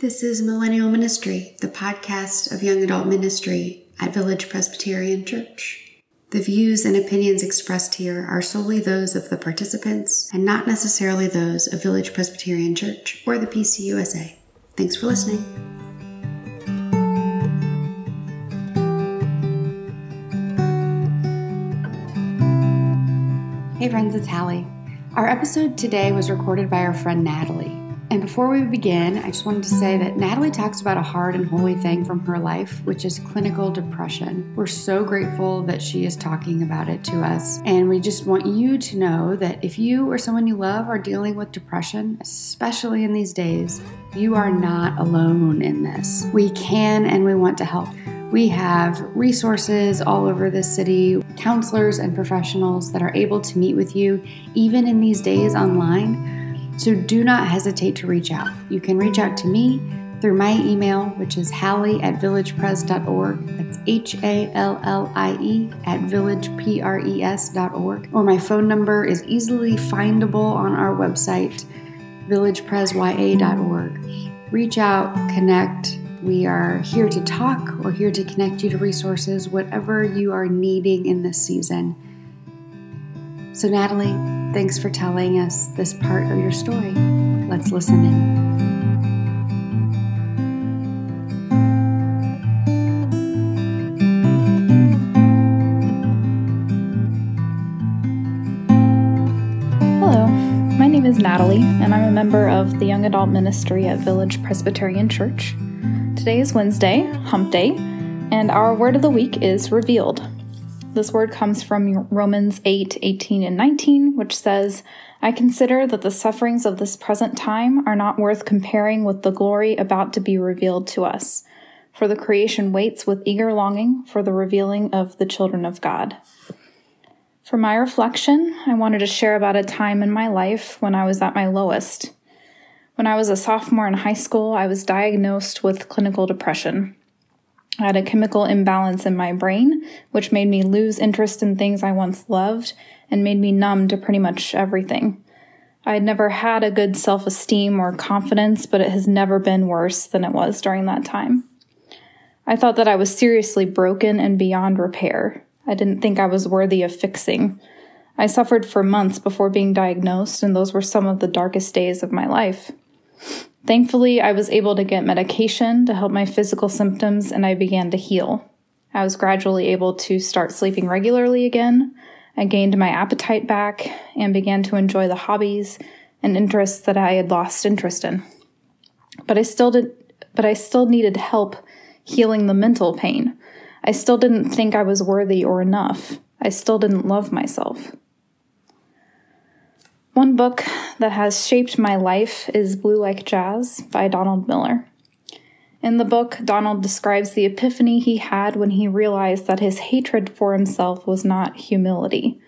This is Millennial Ministry, the podcast of young adult ministry at Village Presbyterian Church. The views and opinions expressed here are solely those of the participants and not necessarily those of Village Presbyterian Church or the PCUSA. Thanks for listening. Hey friends, it's Hallie. Our episode today was recorded by our friend Natalie. And before we begin, I just wanted to say that Natalie talks about a hard and holy thing from her life, which is clinical depression. We're so grateful that she is talking about it to us. And we just want you to know that if you or someone you love are dealing with depression, especially in these days, you are not alone in this. We can and we want to help. We have resources all over the city, counselors and professionals that are able to meet with you, even in these days online. So do not hesitate to reach out. You can reach out to me through my email, which is hallie at villagepres.org. That's H A L L I E at villagepres.org. Or my phone number is easily findable on our website, villagepresya.org. Reach out, connect. We are here to talk or here to connect you to resources, whatever you are needing in this season. So, Natalie, thanks for telling us this part of your story. Let's listen in. Hello, my name is Natalie, and I'm a member of the Young Adult Ministry at Village Presbyterian Church. Today is Wednesday, Hump Day, and our word of the week is revealed. This word comes from Romans 8 18 and 19, which says, I consider that the sufferings of this present time are not worth comparing with the glory about to be revealed to us. For the creation waits with eager longing for the revealing of the children of God. For my reflection, I wanted to share about a time in my life when I was at my lowest. When I was a sophomore in high school, I was diagnosed with clinical depression. I had a chemical imbalance in my brain, which made me lose interest in things I once loved and made me numb to pretty much everything. I had never had a good self esteem or confidence, but it has never been worse than it was during that time. I thought that I was seriously broken and beyond repair. I didn't think I was worthy of fixing. I suffered for months before being diagnosed, and those were some of the darkest days of my life. Thankfully, I was able to get medication to help my physical symptoms and I began to heal. I was gradually able to start sleeping regularly again. I gained my appetite back and began to enjoy the hobbies and interests that I had lost interest in. But I still did but I still needed help healing the mental pain. I still didn't think I was worthy or enough. I still didn't love myself. One book that has shaped my life is Blue Like Jazz by Donald Miller. In the book, Donald describes the epiphany he had when he realized that his hatred for himself was not humility.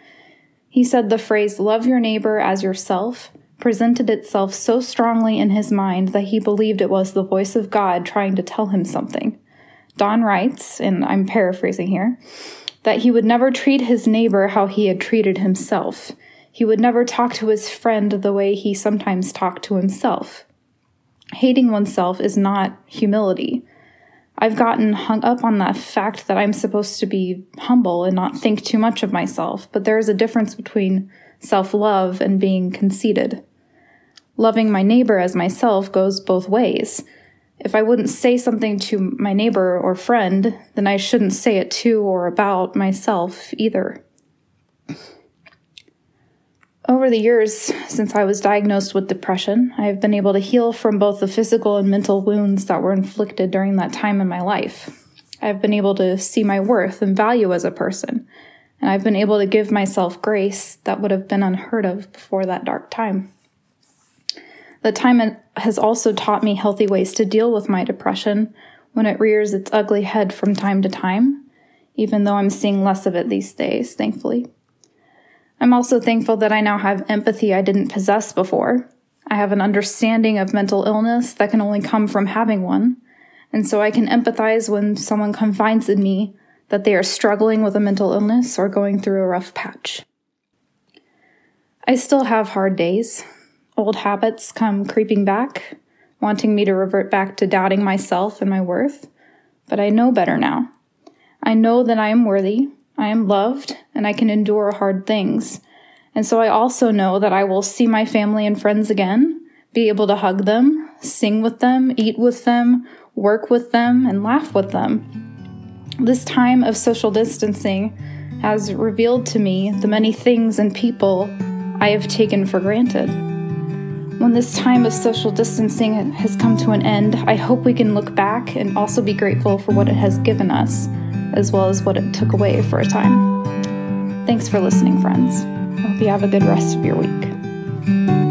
He said the phrase, love your neighbor as yourself, presented itself so strongly in his mind that he believed it was the voice of God trying to tell him something. Don writes, and I'm paraphrasing here, that he would never treat his neighbor how he had treated himself. He would never talk to his friend the way he sometimes talked to himself. Hating oneself is not humility. I've gotten hung up on the fact that I'm supposed to be humble and not think too much of myself, but there is a difference between self love and being conceited. Loving my neighbor as myself goes both ways. If I wouldn't say something to my neighbor or friend, then I shouldn't say it to or about myself either. Over the years since I was diagnosed with depression, I have been able to heal from both the physical and mental wounds that were inflicted during that time in my life. I've been able to see my worth and value as a person, and I've been able to give myself grace that would have been unheard of before that dark time. The time has also taught me healthy ways to deal with my depression when it rears its ugly head from time to time, even though I'm seeing less of it these days, thankfully. I'm also thankful that I now have empathy I didn't possess before. I have an understanding of mental illness that can only come from having one. And so I can empathize when someone confides in me that they are struggling with a mental illness or going through a rough patch. I still have hard days. Old habits come creeping back. wanting me to revert back to doubting myself and my worth. But I know better now. I know that I am worthy, I am loved, and I can endure hard things. And so I also know that I will see my family and friends again, be able to hug them, sing with them, eat with them, work with them, and laugh with them. This time of social distancing has revealed to me the many things and people I have taken for granted. When this time of social distancing has come to an end, I hope we can look back and also be grateful for what it has given us, as well as what it took away for a time. Thanks for listening, friends. I hope you have a good rest of your week.